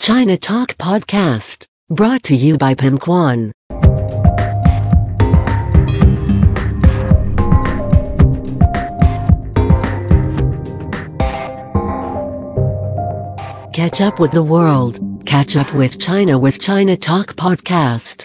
China Talk Podcast, brought to you by Pim Kwan. Catch up with the world. Catch up with China with China Talk Podcast.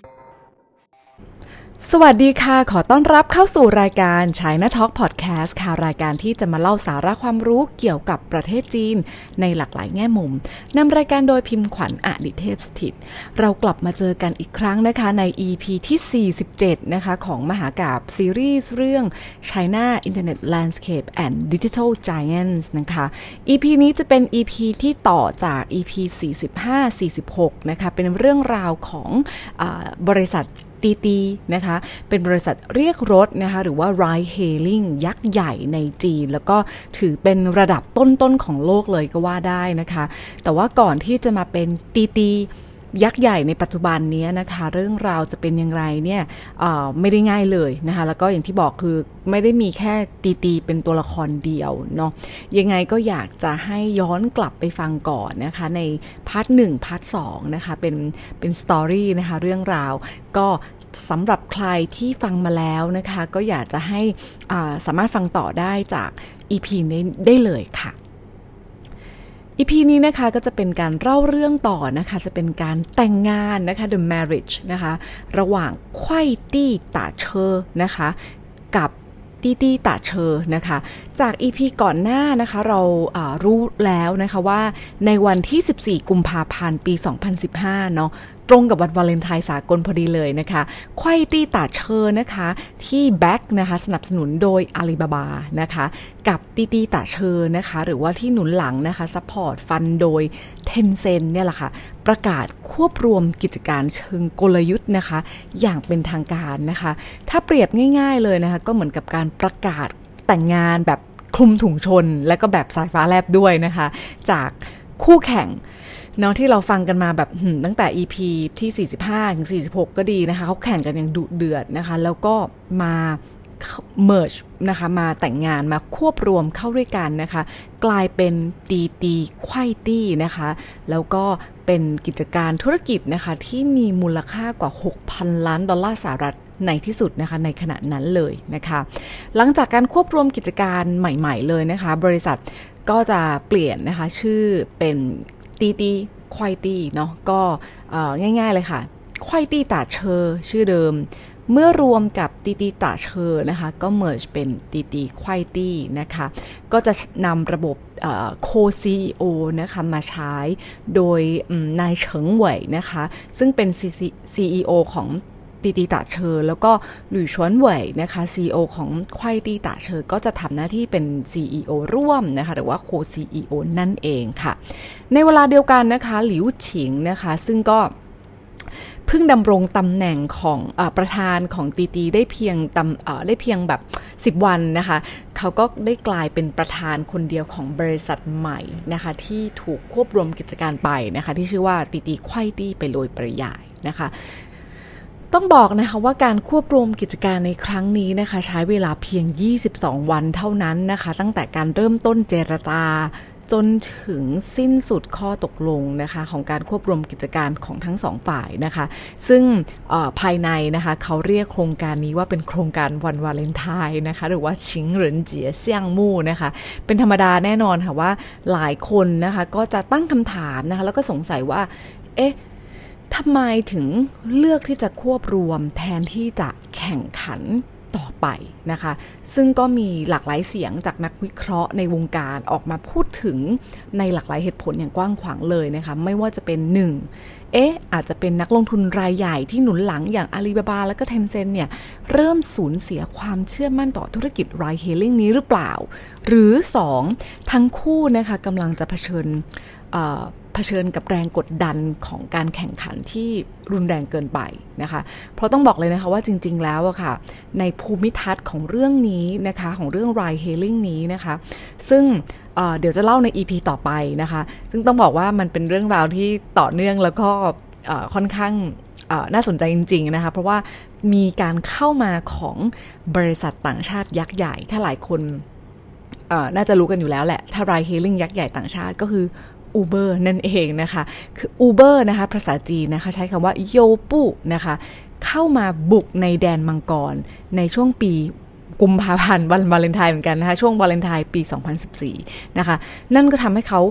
สวัสดีค่ะ ขอต้อนรับเข้าสู่รายการ China Talk Podcast ค่ะ รายการที่จะมาเล่าสาระความรู้เกี่ยวกับประเทศจีน ในหลากหลายแง่มุมนำรายการโดยพิมพ์ขวัญอดิเทพสถิต เรากลับมาเจอกันอีกครั้งนะคะใน EP ที่ 47 นะคะ ของมหากาบซีรีส์เรื่อง China Internet Landscape and Digital Giants นะคะ EP นี้จะเป็น EP ที่ต่อจาก EP 45-46 นะคะ เป็นเรื่องราวของอบริษัท ตีตีนะคะเป็นบริษัทเรียกรถนะคะหรือว่า ride hailing ยักษ์ใหญ่ในจีน แล้วก็ถือเป็นระดับต้นๆของโลกเลยก็ว่าได้นะคะ แต่ว่าก่อนที่จะมาเป็น DiDi ยักษ์ใหญ่ในปัจจุบันนี้นะคะ เรื่องราวจะเป็นอย่างไรเนี่ยไม่ได้ง่ายเลยนะคะ แล้วก็อย่างที่บอกคือไม่ได้มีแค่ DiDi เป็นตัวละครเดียวเนาะยังไงก็อยากจะให้ย้อนกลับไปฟังก่อนนะคะ ใน part หนึ่ง part สองนะคะเป็นเป็น story นะคะเรื่องราวก็สำหรับใครที่ฟังมาแล้วนะคะ ก็อยากจะให้สามารถฟังต่อได้จาก EP นี้ได้เลยค่ะ อีพีนี้นะคะก็จะเป็นการเล่าเรื่องต่อนะคะ จะเป็นการแต่งงานนะคะ the marriage นะคะ ระหว่างไข่ตี้ตาเชอนะคะ กับตี้ตี้ตาเชอนะคะ จาก EP ก่อนหน้านะคะเรารู้แล้วนะคะว่าในวันที่ 14 กุมภาพันธ์ปี 2015 เนาะ ตรงกับวันวาเลนไทน์สากลพอดีเลยนะคะ Kuaidi Dache นะคะ ที่ back นะคะสนับสนุนโดยอาลีบาบานะคะ กับ DiDi Dache นะคะ หรือว่าที่หนุนหลังนะคะ support fund โดย Tencent เนี่ยแหละค่ะ ประกาศควบรวมกิจการเชิงกลยุทธ์นะคะ อย่างเป็นทางการนะคะ ถ้าเปรียบง่าย ๆเลยนะคะ ก็เหมือนกับการประกาศแต่งงานแบบคลุมถุงชน และก็แบบสายฟ้าแลบด้วยนะคะ จากคู่แข่ง เนาะที่เราฟังกันมาแบบตั้งแต่ EP ที่ 45 ถึง 46 ก็ดีนะคะเขาแข่งกันอย่างดุเดือดนะคะ แล้วก็มา merge นะคะมาแต่งงานมาควบรวมเข้าด้วยกันนะคะ กลายเป็นตีตีไข่ตี้นะคะ แล้วก็เป็นกิจการธุรกิจนะคะ ที่มีมูลค่ากว่า 6,000 ล้านดอลลาร์สหรัฐในที่สุดนะคะในขณะนั้นเลยนะคะ หลังจากการควบรวมกิจการใหม่ ๆ เลยนะคะ บริษัทก็จะเปลี่ยนนะคะชื่อเป็น DiDi Kuaidi เนาะก็ง่าย ๆ เลยค่ะ Kuaidi Dache ชื่อเดิม เมื่อรวมกับ DiDi Dache นะคะ ก็ merge เป็น DiDi Kuaidi นะคะ ก็จะนำระบบ co-CEO นะคะมาใช้โดยนายเฉิงเหวยนะคะ ซึ่งเป็น CEO ของ ตีตีตาเชอ แล้วก็หลุยชวนเหวยนะคะ CEO ของควายตีตาเชอ ก็จะทำหน้าที่เป็น CEO ร่วมนะคะหรือว่าโค CEO นั่นเองค่ะ ในเวลาเดียวกันนะคะหลิวฉิงนะคะซึ่งก็เพิ่งดำรงตำแหน่งของอประธานของตีตีได้เพียงตำได้เพียงแบบ 10 วันนะคะ เขาก็ได้กลายเป็นประธานคนเดียวของบริษัทใหม่นะคะ ที่ถูกควบรวมกิจการไปนะคะ ที่ชื่อว่าตีตีควายตี้ไปโดยปริยายนะคะ ต้องบอกนะคะว่าการควบรวมกิจการในครั้งนี้นะคะ ใช้เวลาเพียง 22 วันเท่านั้นนะคะ ตั้งแต่การเริ่มต้นเจรจาจนถึงสิ้นสุดข้อตกลงนะคะของการควบรวมกิจการของทั้งสองฝ่ายนะคะ ซึ่งภายในนะคะเขาเรียกโครงการนี้ว่าเป็นโครงการวันวาเลนไทน์นะคะหรือว่าชิงเหรินเจียเซียงมู่นะคะเป็นธรรมดาแน่นอนค่ะว่าหลายคนนะคะก็จะตั้งคำถามนะคะแล้วก็สงสัยว่าเอ๊ะ ทำไมถึงเลือกที่จะควบรวมแทนที่จะแข่งขันต่อไปนะคะ ซึ่งก็มีหลากหลายเสียงจากนักวิเคราะห์ในวงการออกมาพูดถึงในหลากหลายเหตุผลอย่างกว้างขวางเลยนะคะ ไม่ว่าจะเป็นหนึ่งเอ๊ะ อาจจะเป็นนักลงทุนรายใหญ่ที่หนุนหลังอย่างอาลีบาบาและก็เทนเซนเนี่ย เริ่มสูญเสียความเชื่อมั่นต่อธุรกิจรายเฮลิ่งนี้หรือเปล่า หรือ 2 ทั้งคู่นะคะกำลังจะเผชิญ เผชิญกับแรงกดดันของการแข่งขันที่รุนแรงเกินไปนะคะ เพราะต้องบอกเลยนะคะว่าจริง ๆ แล้วอะค่ะ ในภูมิทัศน์ของเรื่องนี้นะคะของเรื่อง ride hailing นี้นะคะ ซึ่งเดี๋ยวจะเล่าใน EP ต่อไปนะคะ ซึ่งต้องบอกว่ามันเป็นเรื่องราวที่ต่อเนื่องแล้วก็ค่อนข้างน่าสนใจจริง ๆ นะคะ เพราะว่ามีการเข้ามาของบริษัทต่างชาติยักษ์ใหญ่ ถ้าหลายคนน่าจะรู้กันอยู่แล้วแหละ ถ้ารายเฮลิ่งยักษ์ใหญ่ต่างชาติก็คือ Uber นั่นเองนะคะ คือ Uber นะคะภาษาจีนนะคะใช้คำว่าโยปูนะคะเข้ามาบุกในแดนมังกรในช่วงปีกุมภาพันธ์วันวาเลนไทน์เหมือนกันนะคะ ช่วงวาเลนไทน์ปี 2014 นะคะ นั่นก็ทำให้เขา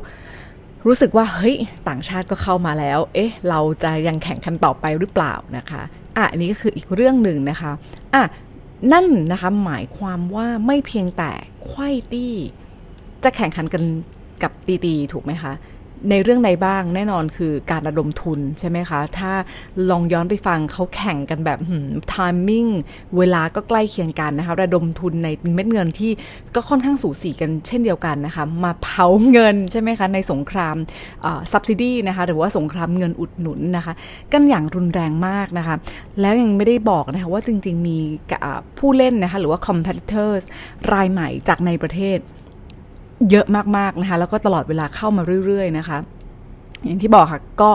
รู้สึกว่าเฮ้ยต่างชาติก็เข้ามาแล้ว เอ๊ะ เราจะยังแข่งขันต่อไปหรือเปล่านะคะอะอันนี้ก็คืออีกเรื่องหนึ่งนะคะอะนั่นนะคะหมายความว่าไม่เพียงแต่ไข้ตี้ จะแข่งขันกันกับตีตีถูกไหมคะ ในเรื่องใดบ้างแน่นอนคือการระดมทุนใช่ไหมคะ ถ้าลองย้อนไปฟังเขาแข่งกันแบบทามมิ่งเวลาก็ใกล้เคียงกันนะคะ ระดมทุนในเม็ดเงินที่ก็ค่อนข้างสูสีกันเช่นเดียวกันนะคะ มาเผาเงินใช่ไหมคะในสงครามซับซิดีนะคะหรือว่าสงครามเงินอุดหนุนนะคะ กันอย่างรุนแรงมากนะคะ แล้วยังไม่ได้บอกนะคะว่าจริงๆมีผู้เล่นนะคะหรือว่า competitors รายใหม่จากในประเทศ เยอะมากๆนะคะ แล้วก็ตลอดเวลาเข้ามาเรื่อย ๆ นะคะอย่างที่บอกค่ะก็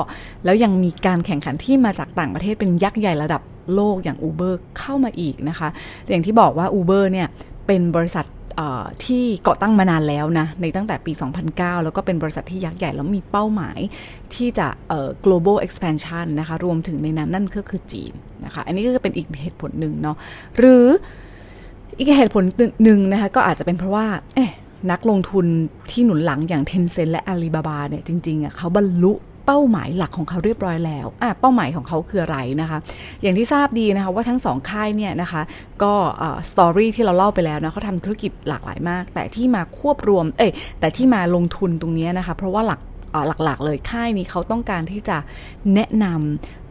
แล้วยังมีการแข่งขันที่มาจากต่างประเทศเป็นยักษ์ใหญ่ระดับโลกอย่าง Uber เข้ามาอีกนะคะอย่างที่บอกว่า Uber เนี่ยเป็นบริษัทที่ก่อตั้งมานานแล้วนะ ในตั้งแต่ปี 2009 แล้วก็เป็นบริษัทที่ยักษ์ใหญ่ แล้วมีเป้าหมายที่จะ global expansion นะคะ รวมถึงในนั้นนั่นก็คือจีนนะคะ อันนี้ก็จะเป็นอีกเหตุผลหนึ่งเนาะ หรืออีกเหตุผลหนึ่งนะคะ ก็อาจจะเป็นเพราะว่า เอ๊ะ นักลงทุนที่หนุนหลังอย่าง Tencent และ Alibaba เนี่ยจริงๆอะเขาบรรลุเป้าหมายหลักของเขาเรียบร้อยแล้วอะเป้าหมายของเขาคืออะไรนะคะ อย่างที่ทราบดีนะคะว่าทั้งสองค่ายเนี่ยนะคะ ก็ story ที่เราเล่าไปแล้วนะเขาทำธุรกิจหลากหลายมาก แต่ที่มาควบรวม เอ้ย แต่ที่มาลงทุนตรงนี้นะคะ เพราะว่าหลักหลักๆเลยค่ายนี้เขาต้องการที่จะแนะน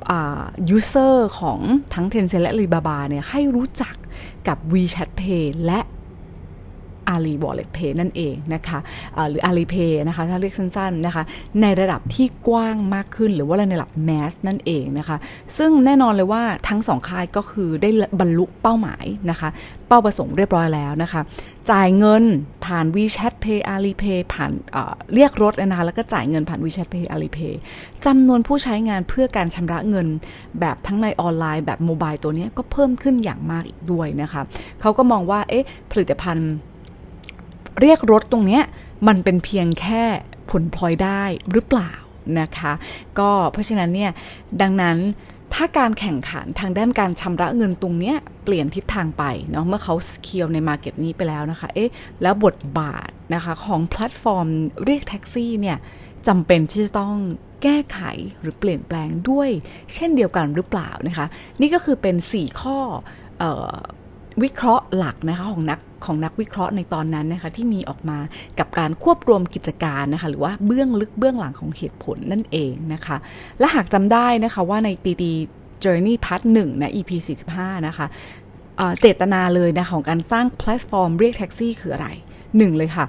ำ user ของทั้ง Tencent และ Alibaba เนี่ยให้รู้จักกับ WeChat Pay และ Ali Wallet Pay นั่นเองนะคะะหรือ Ali Pay นะคะถ้าเรียกสั้นๆนะคะในระดับที่กว้างมากขึ้นหรือว่าในระดับแมสนั่นเองนะคะซึ่งแน่นอนเลยว่าทั้งสองค่ายก็คือได้บรรลุเป้าหมายนะคะเป้าประสงค์เรียบร้อยแล้วนะคะจ่ายเงินผ่าน WeChat Pay Alipay ผ่านเเรียกรถนะคะแล้วก็จ่ายเงินผ่าน WeChat Pay Alipay จำนวนผู้ใช้งานเพื่อการชำระเงินแบบทั้งในออนไลน์แบบโมบายตัวนี้ก็เพิ่มขึ้นอย่างมากอีกด้วยนะคะเขาก็มองว่าเอ๊ะผลิตภัณฑ์ เรียกรถตรงนี้มันเป็นเพียงแค่ผลพลอยได้หรือเปล่านะคะ ก็เพราะฉะนั้นเนี่ยดังนั้นถ้าการแข่งขันทางด้านการชำระเงินตรงนี้เปลี่ยนทิศทางไปเนาะเมื่อเขาสกิลใน market นี้ไปแล้วนะคะเอ๊ะแล้วบทบาทนะคะของแพลตฟอร์มเรียกแท็กซี่เนี่ยจำเป็นที่จะต้องแก้ไขหรือเปลี่ยนแปลงด้วย เช่นเดียวกันหรือเปล่านะคะ นี่ก็คือเป็น 4 ข้อวิเคราะห์หลักนะคะของนัก ของนักวิเคราะห์ในตอนนั้นนะคะที่มีออกมากับการควบรวมกิจการนะคะหรือว่าเบื้องลึกเบื้องหลังของเหตุผลนั่นเองนะคะ และหากจำได้นะคะว่าในตีตี Journey Part 1นะ EP 45 นะคะเจตนาเลยนะของการสร้างแพลตฟอร์มเรียกแท็กซี่คืออะไรหนึ่งเลยค่ะ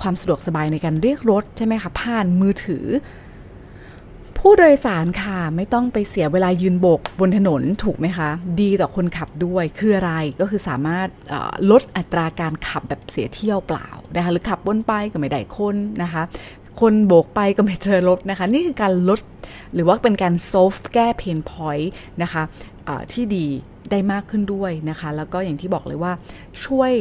ความสะดวกสบายในการเรียกรถใช่ไหมคะผ่านมือถือ ผู้โดยสารค่ะไม่ต้องไปเสียเวลายืนโบกบนถนนถูกไหมคะ ดีต่อคนขับด้วยคืออะไรก็คือสามารถลดอัตราการขับแบบเสียเที่ยวเปล่านะคะหรือขับวนไปก็ไม่ได้คนนะคะ คนโบกไปก็ไม่เจอรถนะคะ นี่คือการลดหรือว่าเป็นการ solve แก้ pain point นะคะที่ดี ได้มากขึ้นด้วยนะคะ แล้วก็อย่างที่บอกเลยว่าช่วย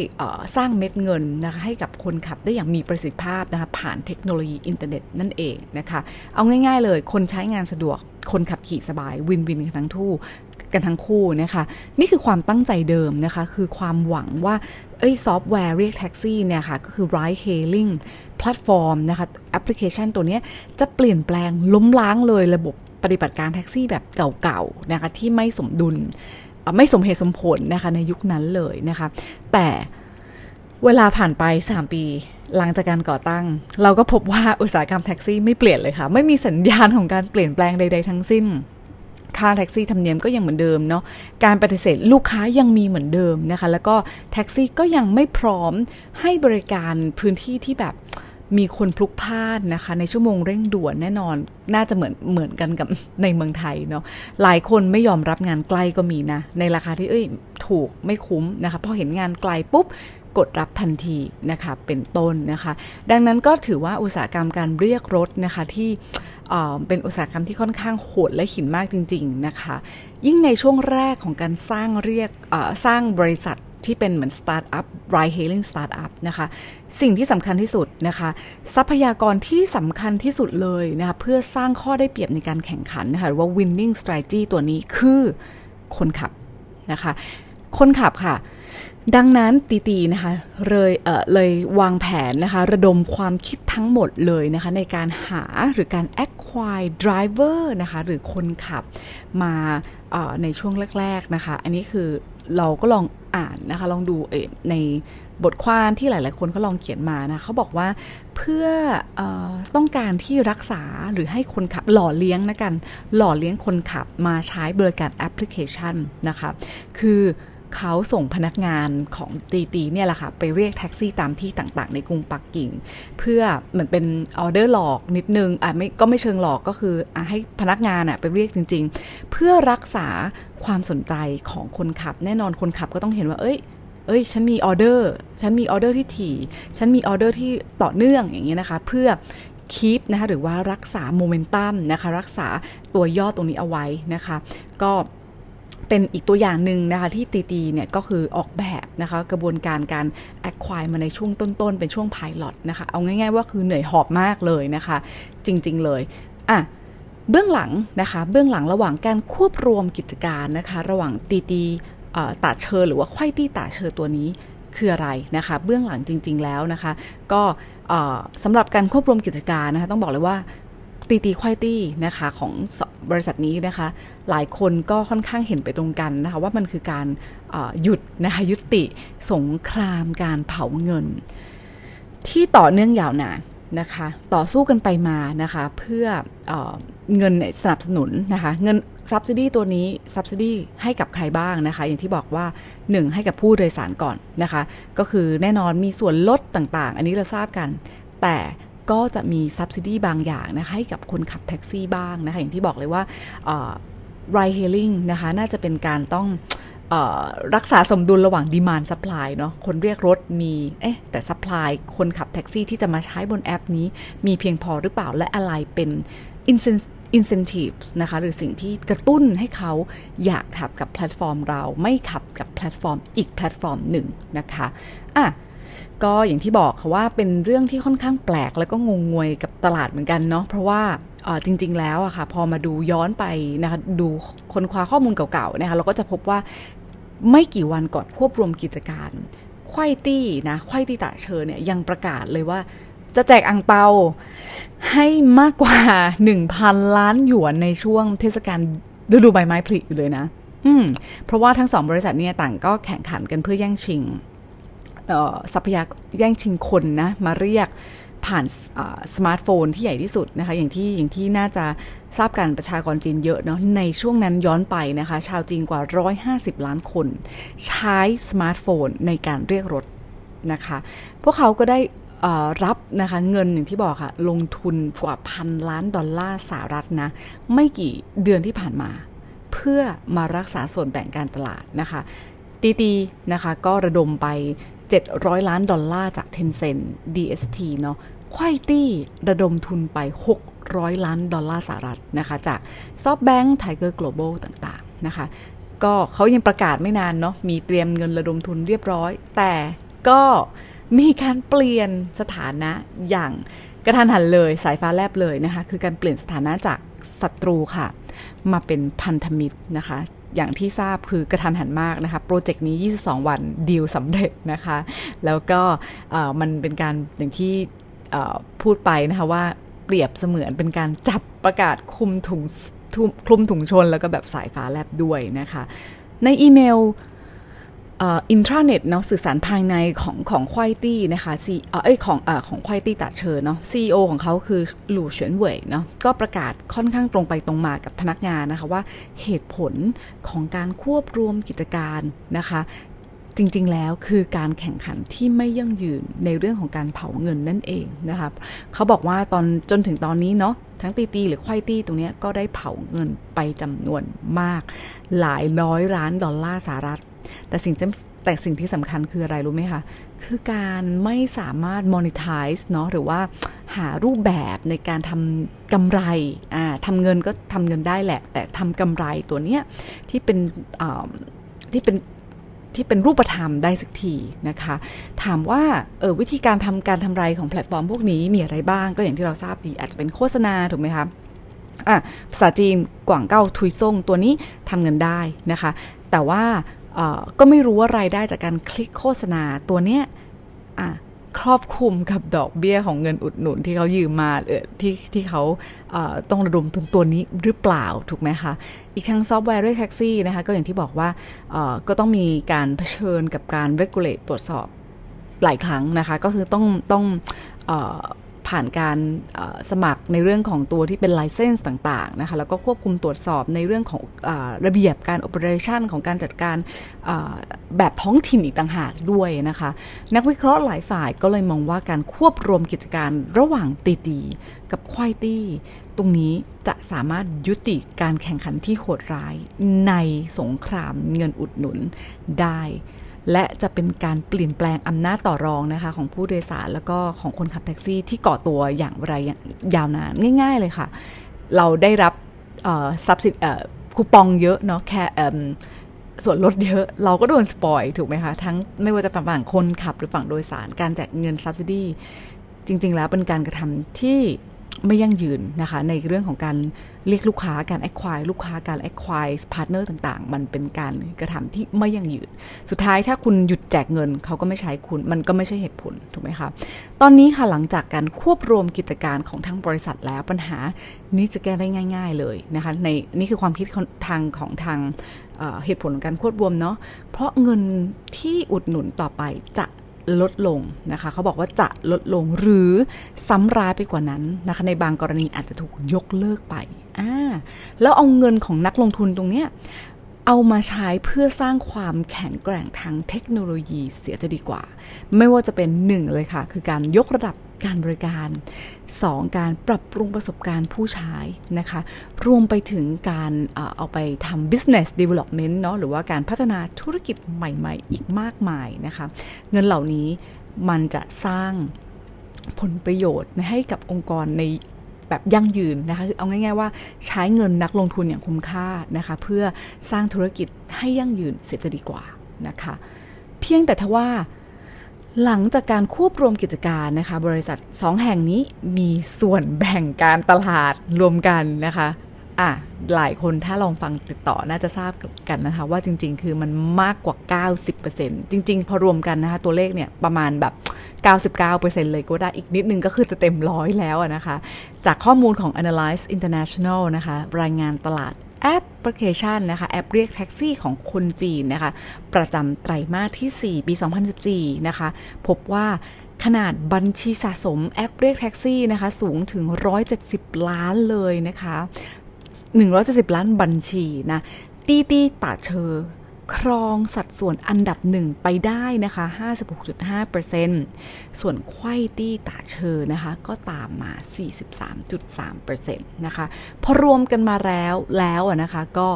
สร้างเม็ดเงินนะคะให้กับคนขับได้อย่างมีประสิทธิภาพนะคะผ่านเทคโนโลยีอินเทอร์เน็ตนั่นเองนะคะ เอาง่ายๆเลยคนใช้งานสะดวกคนขับขี่สบาย win-win กันทั้งทู่กันทั้งคู่นะคะนี่คือความตั้งใจเดิมนะคะ คือความหวังว่าเอ้ยซอฟต์แวร์เรียกแท็กซี่เนี่ยค่ะ ก็คือ ride hailing แพลตฟอร์มนะคะแอปพลิเคชันตัวนี้จะเปลี่ยนแปลงล้มล้างเลยระบบปฏิบัติการแท็กซี่แบบเก่าๆนะคะที่ไม่สมดุล ไม่สมเหตุสมผลนะคะในยุคนั้นเลยนะคะแต่เวลาผ่านไป 3 ปีหลังจากการก่อตั้ง เราก็พบว่าอุตสาหกรรมแท็กซี่ไม่เปลี่ยนเลยค่ะ ไม่มีสัญญาณของการเปลี่ยนแปลงใด ๆ ทั้งสิ้น ค่าแท็กซี่ธรรมเนียมก็ยังเหมือนเดิมเนาะการปฏิเสธลูกค้ายังมีเหมือนเดิมนะคะ แล้วก็แท็กซี่ก็ยังไม่พร้อมให้บริการพื้นที่ที่แบบ มีคนพลุกพลานนะคะ ในชั่วโมงเร่งด่วนแน่นอน น่าจะเหมือนเหมือนกันกับในเมืองไทยเนาะหลายคนไม่ยอมรับงานใกล้ก็มีนะ ในราคาที่เอ้ยถูกไม่คุ้มนะคะพอเห็นงานไกลปุ๊บกดรับทันทีนะคะเป็นต้นนะคะ ดังนั้นก็ถือว่าอุตสาหกรรมการเรียกรถนะคะที่เป็นอุตสาหกรรมที่ค่อนข้างโหดและหินมากจริง ๆนะคะ ยิ่งในช่วงแรกของการสร้างเรียกสร้างบริษัท ที่เป็นเหมือนสตาร์ทอัพ ride hailing สตาร์ทอัพนะคะ สิ่งที่สำคัญที่สุดนะคะ ทรัพยากรที่สำคัญที่สุดเลยนะคะ เพื่อสร้างข้อได้เปรียบในการแข่งขันนะคะ หรือว่า winning strategy ตัวนี้คือคนขับนะคะ คนขับค่ะดังนั้นตีตีนะคะเลยเออเลยวางแผนนะคะระดมความคิดทั้งหมดเลยนะคะในการหาหรือการ acquire driver นะคะหรือคนขับมาในช่วงแรก ๆ นะคะ อันนี้คือ เราก็ลองอ่านนะคะ ลองดูในบทความที่หลาย ๆ คนก็ลองเขียนมานะเขาบอกว่าเพื่ออต้องการที่รักษาหรือให้คนขับหล่อเลี้ยงนะกัน หล่อเลี้ยงคนขับมาใช้บริการแอปพลิเคชันนะคะ คือ เขาส่งพนักงานของตีตีเนี่ยแหละค่ะ ไปเรียกแท็กซี่ตามที่ต่างๆ ในกรุงปักกิ่ง เพื่อเหมือนเป็นออเดอร์หลอกนิดนึงอะไม่ก็ไม่เชิงหลอกก็คืออให้พนักงานอะไปเรียกจริง ๆ เพื่อรักษาความสนใจของคนขับ แน่นอนคนขับก็ต้องเห็นว่าเอ้ยเอ้ย ฉันมีออเดอร์ ฉันมีออเดอร์ที่ถี่ ฉันมีออเดอร์ที่ต่อเนื่องอย่างเงี้ยนะคะ เพื่อคีปนะคะหรือว่ารักษาโมเมนตัมนะคะ รักษาตัวยอดตรงนี้เอาไว้นะคะ ก็ เป็นอีกตัวอย่างหนึ่งนะคะที่ตีตีเนี่ยก็คือออกแบบนะคะกระบวนการการ acquire มาในช่วงต้นๆ เป็นช่วง pilot นะคะ เอาง่ายๆว่าคือเหนื่อยหอบมากเลยนะคะ จริงๆเลยอะเบื้องหลังนะคะเบื้องหลังระหว่างการควบรวมกิจการนะคะ ระหว่างตีตีตาเชอหรือว่าไข่ตี้ตาเชอตัวนี้คืออะไรนะคะ เบื้องหลังจริง ๆแล้วนะคะ ก็สำหรับการควบรวมกิจการนะคะต้องบอกเลยว่า ตีตีควายตี้นะคะของบริษัทนี้นะคะ หลายคนก็ค่อนข้างเห็นไปตรงกันนะคะ ว่ามันคือการหยุดนะคะยุติสงครามการเผาเงิน ที่ต่อเนื่องยาวนานนะคะ ต่อสู้กันไปมานะคะ เพื่อเอเงินสนับสนุนนะคะ เงิน subsidy ตัวนี้ subsidy ให้กับใครบ้างนะคะ อย่างที่บอกว่า 1 ให้กับผู้โดยสารก่อนนะคะ ก็คือแน่นอนมีส่วนลดต่างๆ อันนี้เราทราบกัน แต่ ก็จะมี subsidy บางอย่างนะคะให้กับคนขับแท็กซี่บ้างนะคะอย่างที่บอกเลยว่า ride hailing นะคะน่าจะเป็นการต้องรักษาสมดุลระหว่าง demand supply เนาะคนเรียกรถมีเอ๊ะแต่ supply คนขับแท็กซี่ที่จะมาใช้บนแอปนี้ มีเพียงพอหรือเปล่าและอะไรเป็น incentives นะคะหรือสิ่งที่กระตุ้นให้เขาอยากขับกับแพลตฟอร์มเราไม่ขับกับแพลตฟอร์มอีกแพลตฟอร์มหนึ่งนะคะอะ ก็อย่างที่บอกค่ะว่าเป็นเรื่องที่ค่อนข้างแปลกแล้วก็งงงวยกับตลาดเหมือนกันเนาะเพราะว่าจริง ๆ แล้วอะค่ะ พอมาดูย้อนไปนะคะดูค้นคว้าข้อมูลเก่าๆนะคะเราก็จะพบว่าไม่กี่วันก่อนควบรวมกิจการควายตี้นะควายตี้ตะเชอเนี่ยยังประกาศเลยว่าจะแจกอังเปาให้มากกว่า 1,000 ล้านหยวนในช่วงเทศกาลฤดูใบไม้ผลิอยู่เลยนะ อืมเพราะว่าทั้งสองบริษัทเนี่ยต่างก็แข่งขันกันเพื่อแย่งชิง ทรัพยากรแย่งชิงคนนะมาเรียกผ่านสมาร์ทโฟนที่ใหญ่ที่สุดนะคะ อย่างที่อย่างที่น่าจะทราบกันประชากรจีนเยอะเนาะในช่วงนั้นย้อนไปนะคะ ชาวจีนกว่า 150 ล้านคน ใช้สมาร์ทโฟนในการเรียกรถนะคะ พวกเขาก็ได้รับนะคะเงินอย่างที่บอกค่ะ ลงทุนกว่าพันล้านดอลลาร์สหรัฐนะ ไม่กี่เดือนที่ผ่านมา เพื่อมารักษาส่วนแบ่งการตลาดนะคะตีตีนะคะก็ระดมไป 700 ล้านดอลลาร์จาก Tencent DST เนาะควายตี้ระดมทุนไป 600 ล้านดอลลาร์สหรัฐนะคะ จาก SoftBank Tiger Global ต่างๆนะคะ ก็เขายังประกาศไม่นานเนาะมีเตรียมเงินระดมทุนเรียบร้อย แต่ก็มีการเปลี่ยนสถานะอย่างกระทันหันเลยสายฟ้าแลบเลยนะคะ คือการเปลี่ยนสถานะจากศัตรูค่ะ มาเป็นพันธมิตรนะคะ อย่างที่ทราบคือกระทันหันมากนะคะโปรเจกต์นี้ 22 วันดีลสำเร็จนะคะ แล้วก็มันเป็นการอย่างที่พูดไปนะคะว่าเปรียบเสมือนเป็นการจับประกาศคุมถุงคลุมถุงชนแล้วก็แบบสายฟ้าแลบด้วยนะคะ ในอีเมล อินทราเน็ตเนาะสื่อสารภายในของของควายตี้นะคะซีเอ้ยของอของควายตี้ต้าเชอเนาะ CEO ของเขาคือหลู่เฉียนเว่ยเนาะก็ประกาศค่อนข้างตรงไปตรงมากับพนักงานนะคะว่าเหตุผลของการควบรวมกิจการนะคะจริง ๆ แล้วคือการแข่งขันที่ไม่ยั่งยืนในเรื่องของการเผาเงินนั่นเองนะคะเขาบอกว่าตอนจนถึงตอนนี้เนาะทั้งตีตีหรือควายตี้ตรงนี้ก็ได้เผาเงินไปจำนวนมาก หลายร้อยล้านดอลลาร์สหรัฐ แต่สิ่งแต่สิ่งที่สำคัญคืออะไรรู้ไหมคะ คือการไม่สามารถ monetize เนาะหรือว่าหารูปแบบในการทำกำไรอ่าทำเงินก็ทำเงินได้แหละ แต่ทำกำไรตัวเนี้ยที่เป็นที่เป็นที่เป็นรูปธรรมได้สักทีนะคะ ถามว่าเออวิธีการทำการทำไรของแพลตฟอร์มพวกนี้มีอะไรบ้างก็อย่างที่เราทราบดีอาจจะเป็นโฆษณาถูกไหมคะอะภาษาจีน 广告推送 ตัวนี้ทำเงินได้นะคะ แต่ว่า ก็ไม่รู้ว่ารายได้จากการคลิกโฆษณาตัวเนี้ยครอบคลุมกับดอกเบี้ยของเงินอุดหนุนที่เขายืมมาเออที่ที่เขาต้องระดมทุนตัวนี้หรือเปล่าถูกไหมคะ อีกทั้งซอฟต์แวร์เรียกแท็กซี่นะคะก็อย่างที่บอกว่าก็ต้องมีการเผชิญกับการ regulate ตรวจสอบหลายครั้งนะคะ ก็คือต้องต้อง ผ่านการสมัครในเรื่องของตัวที่เป็นไลเซนส์ต่างๆนะคะแล้วก็ควบคุมตรวจสอบในเรื่องของอระเบียบการโอเปอเรชันของการจัดการแบบท้องถิ่นอีกต่างหากด้วยนะคะ นักวิเคราะห์หลายฝ่ายก็เลยมองว่าการควบรวมกิจการระหว่างตีดีกับควายตี้ ตรงนี้จะสามารถยุติการแข่งขันที่โหดร้ายในสงครามเงินอุดหนุนได้ และจะเป็นการเปลี่ยนแปลงอำนาจต่อรองนะคะของผู้โดยสารแล้วก็ของคนขับแท็กซี่ที่ก่อตัวอย่างไรยาวนานง่าย ๆเลยค่ะ เราได้รับซับซิดคูปองเยอะเนาะแค่ส่วนลดเยอะ เราก็โดนสปอยถูกไหมคะ ทั้งไม่ว่าจะฝั่งคนขับหรือฝั่งโดยสารการแจกเงินซับซิดีจริง ๆ แล้วเป็นการกระทำที่ ไม่ยั่งยืนนะคะในเรื่องของการเรียกลูกค้าการ acquire ลูกค้าการ acquire partner ต่างๆ มันเป็นการกระทำที่ไม่ยั่งยืน สุดท้ายถ้าคุณหยุดแจกเงินเขาก็ไม่ใช้คุณมันก็ไม่ใช่เหตุผลถูกไหมคะตอนนี้ค่ะหลังจากการควบรวมกิจการของทั้งบริษัทแล้วปัญหานี้จะแก้ได้ง่าย ๆเลยนะคะในนี่คือความคิดทางของทางเหตุผลของการควบรวมเนาะเพราะเงินที่อุดหนุนต่อไปจะ ลดลงนะคะเขาบอกว่าจะลดลงหรือซ้ำร้ายไปกว่านั้นนะคะในบางกรณีอาจจะถูกยกเลิกไปอ่าแล้วเอาเงินของนักลงทุนตรงเนี้ย เอามาใช้เพื่อสร้างความแข็งแกร่งทางเทคโนโลยีเสียจะดีกว่า ไม่ว่าจะเป็นหนึ่งเลยค่ะ คือการยกระดับการบริการ 2. การปรับปรุงประสบการณ์ผู้ใช้นะคะ รวมไปถึงการเอาไปทำ business development เนาะหรือว่าการพัฒนาธุรกิจใหม่ๆ อีกมากมายนะคะ เงินเหล่านี้มันจะสร้างผลประโยชน์ให้กับองค์กรใน แบบยั่งยืนนะคะคือเอาง่าย ๆ ว่าใช้เงินนักลงทุนอย่างคุ้มค่านะคะ เพื่อสร้างธุรกิจให้ยั่งยืนเสียจะดีกว่านะคะ เพียงแต่ทว่าหลังจากการควบรวมกิจการนะคะ บริษัท 2 แห่งนี้มีส่วนแบ่งการตลาดรวมกันนะคะอะหลายคนถ้าลองฟังติดต่อน่าจะทราบกันนะคะ ว่าจริง ๆ คือมันมากกว่า 90%จริง ๆ พอรวมกันนะคะ ตัวเลขเนี่ยประมาณแบบ 99%เลยก็ได้อีกนิดนึงก็คือจะเต็มร้อยแล้วนะคะ จากข้อมูลของ Analysys International นะคะ รายงานตลาดแอปพลิเคชันนะคะ แอปเรียกแท็กซี่ของคนจีนนะคะ ประจำไตรมาสที่ 4 ปี 2014 นะคะ พบว่าขนาดบัญชีสะสมแอปเรียกแท็กซี่นะคะ สูงถึง 170 ล้านเลยนะคะ 170 ล้านบัญชีนะตีตีตาเชอ ครองสัดส่วนอันดับหนึ่งไปได้นะคะ 56.5%ส่วนไข้ตี้ตาเชอนะคะ ก็ตามมา 43.3%นะคะ พอรวมกันมาแล้วแล้วนะคะ ก็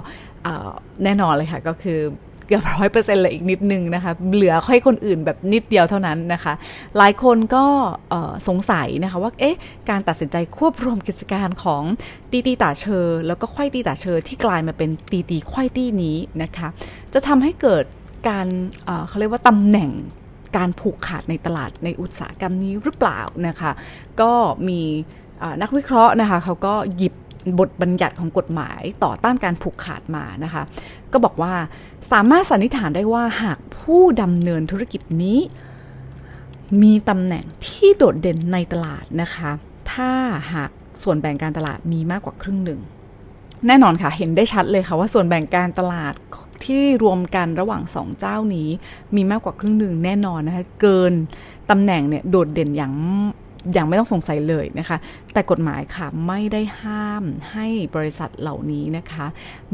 แน่นอนเลยค่ะก็คือ เกือบร้อยเปอร์เซ็นต์เลยอีกนิดนึงนะคะ เหลือค่อยคนอื่นแบบนิดเดียวเท่านั้นนะคะ หลายคนก็สงสัยนะคะว่า เอ๊ะ การตัดสินใจควบรวมกิจการของตีตีตาเชอ แล้วก็ควายตีตาเชอที่กลายมาเป็นตีตีควายตีนี้นะคะ จะทำให้เกิดการเขาเรียกว่าตำแหน่งการผูกขาดในตลาดในอุตสาหกรรมนี้หรือเปล่านะคะ ก็มีนักวิเคราะห์นะคะเขาก็หยิบ บทบัญญัติของกฎหมายต่อต้านการผูกขาดมานะคะ ก็บอกว่าสามารถสันนิษฐานได้ว่าหากผู้ดำเนินธุรกิจนี้ มีตำแหน่งที่โดดเด่นในตลาดนะคะ ถ้าหากส่วนแบ่งการตลาดมีมากกว่าครึ่งหนึ่ง แน่นอนค่ะเห็นได้ชัดเลยค่ะว่าส่วนแบ่งการตลาดที่รวมกันระหว่างสองเจ้านี้ มีมากกว่าครึ่งหนึ่งแน่นอนนะคะเกินตำแหน่งเนี่ยโดดเด่นอย่าง อย่างไม่ต้องสงสัยเลยนะคะ แต่กฎหมายค่ะไม่ได้ห้ามให้บริษัทเหล่านี้นะคะ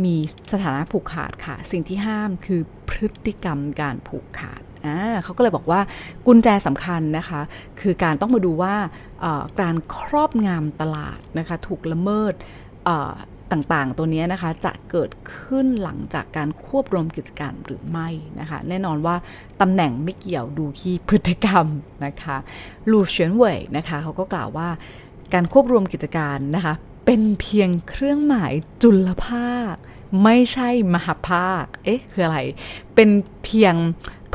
มีสถานะผูกขาดค่ะ สิ่งที่ห้ามคือพฤติกรรมการผูกขาดเขาก็เลยบอกว่ากุญแจสำคัญนะคะ คือการต้องมาดูว่าการครอบงำตลาดนะคะ ถูกละเมิด ต่างๆ ตัวนี้นะคะจะเกิดขึ้นหลังจากการควบรวมกิจการหรือไม่นะคะ แน่นอนว่าตำแหน่งไม่เกี่ยวดูที่พฤติกรรมนะคะลูเฉียนเว่ยนะคะเขาก็กล่าวว่าการควบรวมกิจการนะคะ เป็นเพียงเครื่องหมายจุลภาค ไม่ใช่มหาภาค เอ๊ะ คืออะไร เป็นเพียง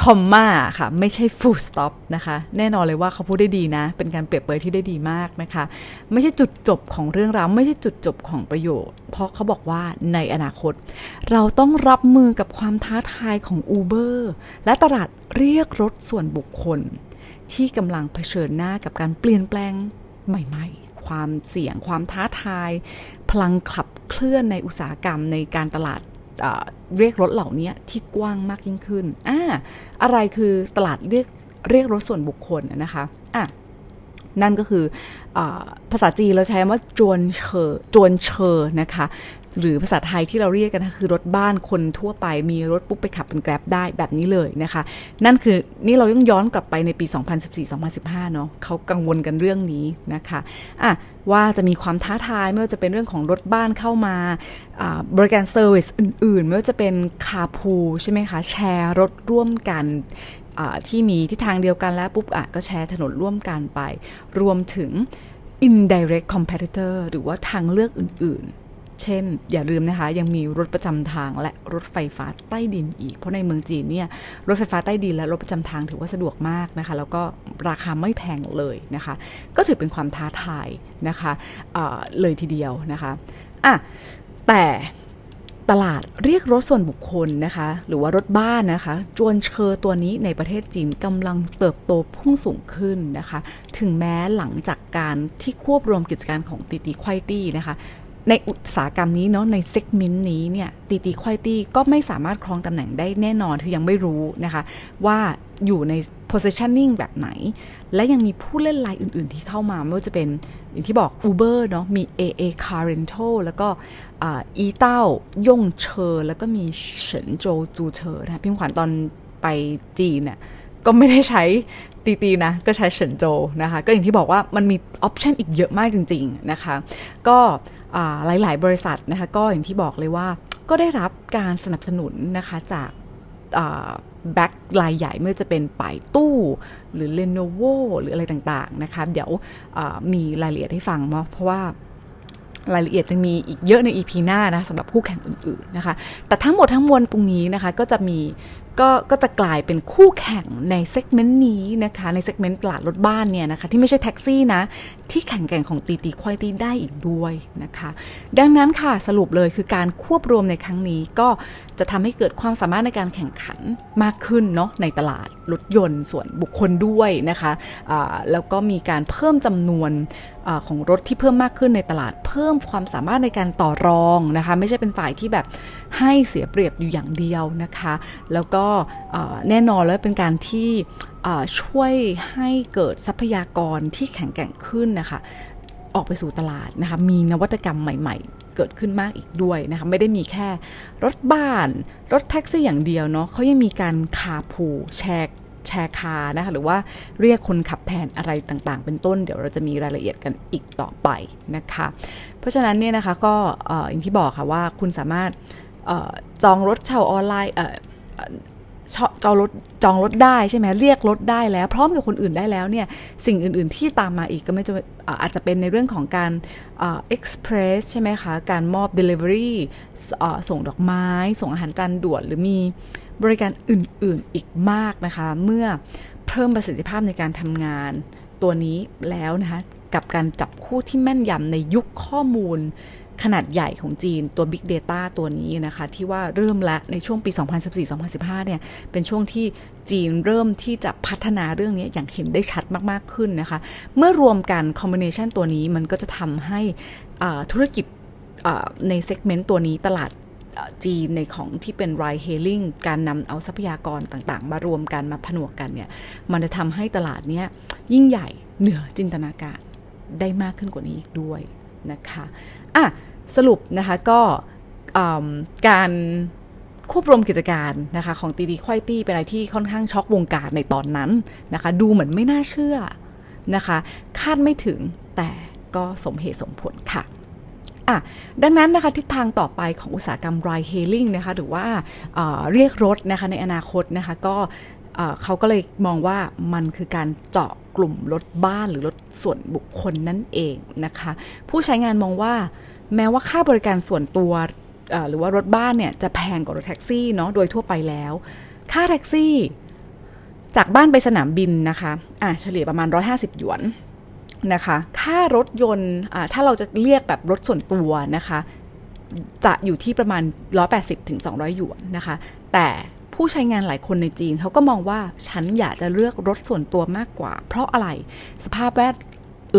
คอมมาค่ะ ไม่ใช่ full stop นะคะ แน่นอนเลยว่าเขาพูดได้ดีนะ เป็นการเปรียบเปรยที่ได้ดีมากนะคะ ไม่ใช่จุดจบของเรื่องราว ไม่ใช่จุดจบของประโยชน์ เพราะเขาบอกว่าในอนาคต เราต้องรับมือกับความท้าทายของ Uber และตลาดเรียกรถส่วนบุคคล ที่กำลังเผชิญหน้ากับการเปลี่ยนแปลงใหม่ ๆ ความเสี่ยง ความท้าทาย พลังขับเคลื่อนในอุตสาหกรรมในการตลาด เรียกรถเหล่านี้ที่กว้างมากยิ่งขึ้นอ่าอะไรคือตลาดเรียกเรียกรถส่วนบุคคลนะคะอะนั่นก็คืออภาษาจีนเราใช้คำว่าจวนเชอจวนเชอนะคะ หรือภาษาไทยที่เราเรียกกันคือรถบ้านคนทั่วไปมีรถปุ๊บไปขับเป็นแกร็บได้แบบนี้เลยนะคะ นั่นคือนี่เรายังย้อนกลับไปในปี 2014-2015 เนาะเขากังวลกันเรื่องนี้นะคะอะว่าจะมีความท้าทายไม่ว่าจะเป็นเรื่องของรถบ้านเข้ามาบริการ service อื่นๆ ไม่ว่าจะเป็น carpool ใช่ไหมคะ แชร์รถร่วมกันที่มีที่ทางเดียวกันแล้วปุ๊บอะก็แชร์ถนนร่วมกันไป รวมถึง indirect competitor หรือว่าทางเลือกอื่นๆ เช่น อย่าลืมนะคะ ยังมีรถประจำทางและรถไฟฟ้าใต้ดินอีก เพราะในเมืองจีนเนี่ยรถไฟฟ้าใต้ดินและรถประจำทางถือว่าสะดวกมากนะคะ แล้วก็ราคาไม่แพงเลยนะคะ ก็ถือเป็นความท้าทายนะคะเเลยทีเดียวนะคะอะแต่ตลาดเรียกรถส่วนบุคคลนะคะ หรือว่ารถบ้านนะคะ จวนเชอตัวนี้ในประเทศจีนกำลังเติบโตพุ่งสูงขึ้นนะคะ ถึงแม้หลังจากการที่ควบรวมกิจการของตีตีควายตี้นะคะ ในอุตสาหกรรมนี้เนาะในเซกเมนต์นี้เนี่ยตีตีควายตี้ก็ไม่สามารถครองตำแหน่งได้แน่นอนคือยังไม่รู้นะคะ ว่าอยู่ใน positioning แบบไหน และยังมีผู้เล่นรายอื่น ๆ ที่เข้ามา ไม่ว่าจะเป็น อย่างที่บอก Uber เนาะมี AA Car Rental แล้วก็อีเต้าย่งเชอ แล้วก็มีเฉินโจจูเชอนะพี่ขวัญตอนไปจีนเนี่ยก็ไม่ได้ใช้ตีตีนะ ก็ใช้เฉินโจนะคะ ก็อย่างที่บอกว่ามันมีออปชันอีกเยอะมากจริง ๆ นะคะ ก็ หลาย ๆ บริษัทนะคะก็อย่างที่บอกเลยว่าก็ได้รับการสนับสนุนนะคะจากแบ็ครายใหญ่ไม่ว่าจะเป็นป่ายตู้ หรือ Lenovo หรืออะไรต่าง ๆ นะคะ เดี๋ยวมีรายละเอียดให้ฟังเนาะเพราะว่ารายละเอียดจะมีอีกเยอะใน EP หน้านะสำหรับคู่แข่งอื่น ๆ นะคะ แต่ทั้งหมดทั้งมวลตรงนี้นะคะ ก็จะมี ก็ก็จะกลายเป็นคู่แข่งใน segment นี้นะคะ ใน segment ตลาดรถบ้านเนี่ยนะคะ ที่ไม่ใช่แท็กซี่นะ ที่แข่งแก่งของตีตีควายตีได้อีกด้วยนะคะ ดังนั้นค่ะสรุปเลยคือการควบรวมในครั้งนี้ก็ จะทำให้เกิดความสามารถในการแข่งขันมากขึ้นเนาะในตลาดรถยนต์ส่วนบุคคลด้วยนะคะะแล้วก็มีการเพิ่มจำนวนอของรถที่เพิ่มมากขึ้นในตลาดเพิ่มความสามารถในการต่อรองนะคะ ไม่ใช่เป็นฝ่ายที่แบบให้เสียเปรียบอยู่อย่างเดียวนะคะ แล้วก็แน่นอนแล้วเป็นการที่ช่วยให้เกิดทรัพยากรที่แข็งแกร่งขึ้นนะคะออกไปสู่ตลาดนะคะ มีนวัตกรรมใหม่ๆ เกิดขึ้นมากอีกด้วยนะคะไม่ได้มีแค่รถบ้าน รถแท็กซี่อย่างเดียวเนาะเขายังมีการคาพูแชร์แชร์คานะคะหรือว่าเรียกคนขับแทนอะไรต่างๆ เป็นต้น เดี๋ยวเราจะมีรายละเอียดกันอีกต่อไปนะคะ เพราะฉะนั้นเนี่ยนะคะก็อย่างที่บอกค่ะว่าคุณสามารถจองรถเช่าออนไลน์ จองรถจองรถได้ใช่ไหมเรียกรถได้แล้ว พร้อมกับคนอื่นได้แล้วเนี่ยสิ่งอื่น ๆ ที่ตามมาอีกก็ไม่จะอาจจะเป็นในเรื่องของการเอ็กซ์เพรสใช่ไหมคะ การมอบ Delivery ส่งดอกไม้ ส่งอาหารจานด่วน หรือมีบริการอื่น ๆ อีกมากนะคะ เมื่อเพิ่มประสิทธิภาพในการทำงานตัวนี้แล้วนะคะ กับการจับคู่ที่แม่นยำในยุคข้อมูล ขนาดใหญ่ของจีนตัว Big Data ตัวนี้นะคะ ที่ว่าเริ่มและในช่วงปี 2014-2015 เนี่ย เป็นช่วงที่จีนเริ่มที่จะพัฒนาเรื่องนี้อย่างเห็นได้ชัดมากๆขึ้นนะคะ เมื่อรวมกันคอมบิเนชันตัวนี้มันก็จะทำให้ธุรกิจในเซกเมนต์ตัวนี้ตลาดจีนในของที่เป็น ride hailing การนำเอาทรัพยากรต่างๆ มารวมกันมาผนวกกันเนี่ย มันจะทำให้ตลาดเนี้ยยิ่งใหญ่เหนือจินตนาการได้มากขึ้นกว่านี้อีกด้วย นะคะอะสรุปนะคะก็การควบรวมกิจการนะคะของตีดีควายตี้เป็นอะไรที่ค่อนข้างช็อกวงการในตอนนั้นนะคะ ดูเหมือนไม่น่าเชื่อนะคะ คาดไม่ถึงแต่ก็สมเหตุสมผลค่ะอะดังนั้นนะคะทิศทางต่อไปของอุตสาหกรรม ride hailing นะคะหรือว่าเเรียกรถนะคะในอนาคตนะคะก็ เขาก็เลยมองว่ามันคือการเจาะกลุ่มรถบ้านหรือรถส่วนบุคคลนั่นเองนะคะ ผู้ใช้งานมองว่าแม้ว่าค่าบริการส่วนตัวหรือว่ารถบ้านเนี่ยจะแพงกว่ารถแท็กซี่เนาะโดยทั่วไปแล้ว ค่าแท็กซี่ จากบ้านไปสนามบินนะคะอะเฉลี่ยประมาณ 150 หยวนนะคะค่ารถยนต์ถ้าเราจะเรียกแบบรถส่วนตัวนะคะ จะอยู่ที่ประมาณ 180ถึง200 หยวนนะคะ แต่ ผู้ใช้งานหลายคนในจีนเขาก็มองว่าฉันอยากจะเลือกรถส่วนตัวมากกว่า เพราะอะไรสภาพแวด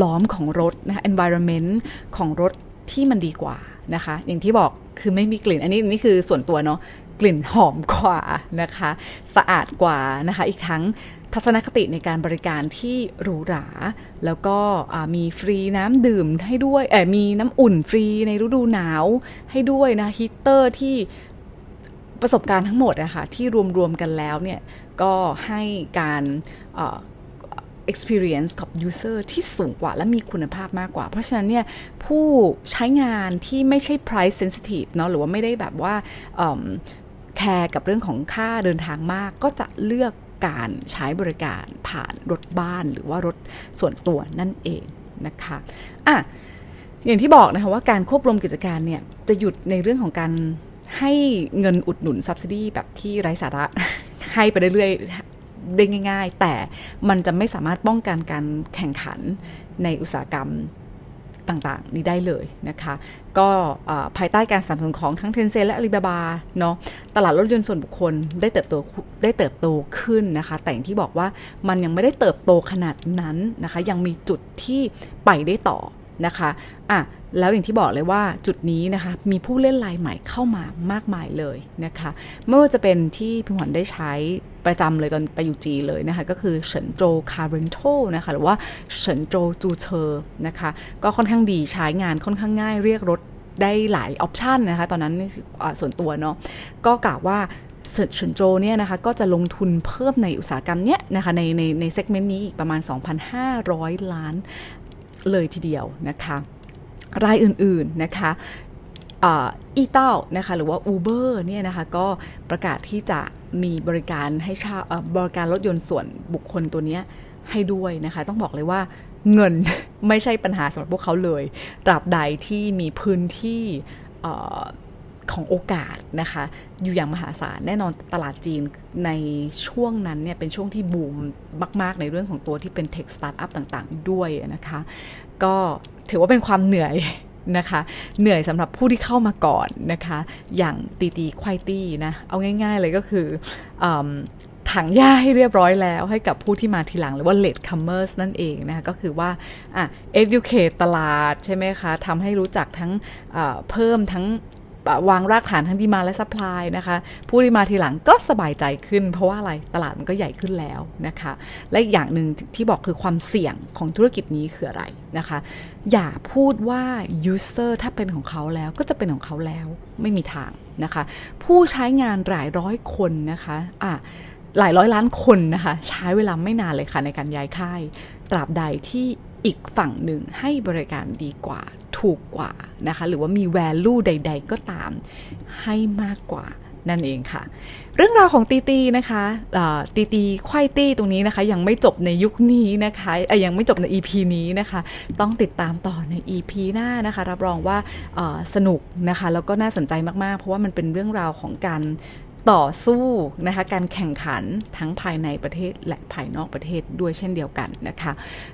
ล้อมของรถนะคะ environment ของรถที่มันดีกว่านะคะ อย่างที่บอกคือไม่มีกลิ่น อันนี้นี่คือส่วนตัวเนาะกลิ่นหอมกว่านะคะ สะอาดกว่านะคะ อีกทั้งทัศนคติในการบริการที่หรูหรา แล้วก็มีฟรีน้ำดื่มให้ด้วยเอมีน้ำอุ่นฟรีในฤดูหนาวให้ด้วยนะฮีเตอร์ที่ ประสบการณ์ทั้งหมดอะคะ่ะที่รวมๆกันแล้วเนี่ย ก็ให้การ experience กับ user ที่สูงกว่าและมีคุณภาพมากกว่า เพราะฉะนั้นเนี่ย ผู้ใช้งานที่ไม่ใช่ price sensitive เนาะหรือว่าไม่ได้แบบว่าแคร์กับเรื่องของค่าเดินทางมาก ก็จะเลือกการใช้บริการผ่านรถบ้านหรือว่ารถส่วนตัวนั่นเองนะคะอะอย่างที่บอกนะคะว่าการควบรวมกิจการเนี่ย จะหยุดในเรื่องของการ ให้เงินอุดหนุน subsidy แบบที่ไร้สาระให้ไปเรื่อยๆได้ง่าย ๆ แต่มันจะไม่สามารถป้องกันการแข่งขันในอุตสาหกรรมต่างๆ นี้ได้เลยนะคะ ก็ภายใต้การสนับสนุนของทั้งเทนเซและอาลีบาบาเนาะตลาดรถยนต์ส่วนบุคคลได้เติบโตได้เติบโตขึ้นนะคะ แต่อย่างที่บอกว่ามันยังไม่ได้เติบโตขนาดนั้นนะคะ ยังมีจุดที่ไปได้ต่อ นะคะอะแล้วอย่างที่บอกเลยว่าจุดนี้นะคะมีผู้เล่นรายใหม่เข้ามามากมายเลยนะคะไม่ว่าจะเป็นที่พี่หวนได้ใช้ประจำเลยตอนไปอยู่จีนเลยนะคะก็คือเฉินโจ Car Rental นะคะหรือว่าเฉินโจจูเชอร์นะคะก็ค่อนข้างดีใช้งานค่อนข้างง่ายเรียกรถได้หลาย option นะคะตอนนั้นส่วนตัวเนาะก็กล่าวว่าเฉินโจเนี่ยนะคะก็จะลงทุนเพิ่มในอุตสาหกรรมเนี้ยนะคะในในใน segment นี้อีกประมาณ 2,500 ล้าน เลยทีเดียวนะคะ รายอื่นๆนะคะอีเต้านะคะหรือว่า Uber เนี่ยนะคะก็ประกาศที่จะมีบริการให้ชาบริการรถยนต์ส่วนบุคคลตัวนี้ให้ด้วยนะคะ ต้องบอกเลยว่าเงินไม่ใช่ปัญหาสำหรับพวกเขาเลย ตราบใดที่มีพื้นที่ ของโอกาสนะคะ อยู่อย่างมหาศาลแน่นอนตลาดจีนในช่วงนั้นเนี่ยเป็นช่วงที่บูมมาก ๆ ในเรื่องของตัวที่เป็นเทคสตาร์ทอัพต่างๆ ด้วยนะคะ ก็ถือว่าเป็นความเหนื่อยนะคะเหนื่อยสำหรับผู้ที่เข้ามาก่อนนะคะ อย่างตีตีควายตี้นะเอาง่าย ๆ เลยก็คืออถังหญ้าให้เรียบร้อยแล้วให้กับผู้ที่มาทีหลังหรือว่า late comers นั่นเองนะคะก็คือว่าอะ educate ตลาดใช่ไหมคะทำให้รู้จักทั้งเพิ่มทั้ง วางรากฐานทั้ง demand และ supply นะคะผู้ที่มาทีหลังก็สบายใจขึ้น เพราะว่าอะไรตลาดมันก็ใหญ่ขึ้นแล้วนะคะ และอีกอย่างหนึ่งที่บอกคือความเสี่ยงของธุรกิจนี้คืออะไรนะคะ อย่าพูดว่า user ถ้าเป็นของเขาแล้วก็จะเป็นของเขาแล้วไม่มีทางนะคะ ผู้ใช้งานหลายร้อยคนนะคะอะหลายร้อยล้านคนนะคะ ใช้เวลาไม่นานเลยค่ะในการย้ายค่าย ตราบใดที่ อีกฝั่งหนึ่งให้บริการดีกว่าถูกกว่านะคะ หรือว่ามี value ใด ๆ ก็ตาม ให้มากกว่านั่นเองค่ะ เรื่องราวของตีตีนะคะตีตีควายตี้ตรงนี้นะคะ ยังไม่จบในยุคนี้นะคะยังไม่จบใน EP นี้นะคะ ต้องติดตามต่อใน EP หน้านะคะ รับรองว่าสนุกนะคะ แล้วก็น่าสนใจมากๆ เพราะว่ามันเป็นเรื่องราวของการ ต่อสู้นะคะการแข่งขันทั้งภายในประเทศและภายนอกประเทศด้วยเช่นเดียวกันนะคะ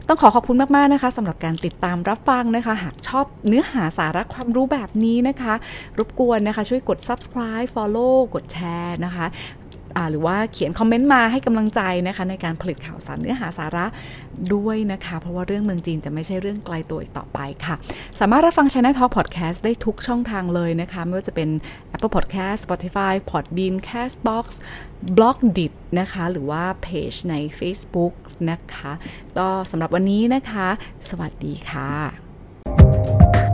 ต้องขอขอบคุณมาก ๆ นะคะสำหรับการติดตามรับฟังนะคะ หากชอบเนื้อหาสาระความรู้แบบนี้นะคะ รบกวนนะคะ ช่วยกด subscribe follow กดแชร์นะคะ หรือว่าเขียนคอมเมนต์มาให้กำลังใจนะคะ ในการผลิตข่าวสารเนื้อหาสาระด้วยนะคะ เพราะว่าเรื่องเมืองจีนจะไม่ใช่เรื่องไกลตัวอีกต่อไปค่ะ สามารถรับฟัง Channel Talk Podcast ได้ทุกช่องทางเลยนะคะ ไม่ว่าจะเป็น Apple Podcast Spotify Podbean Castbox b l o g d i t นะคะ หรือว่าเพจใน Facebook นะคะ ก็สำหรับวันนี้นะคะ สวัสดีค่ะ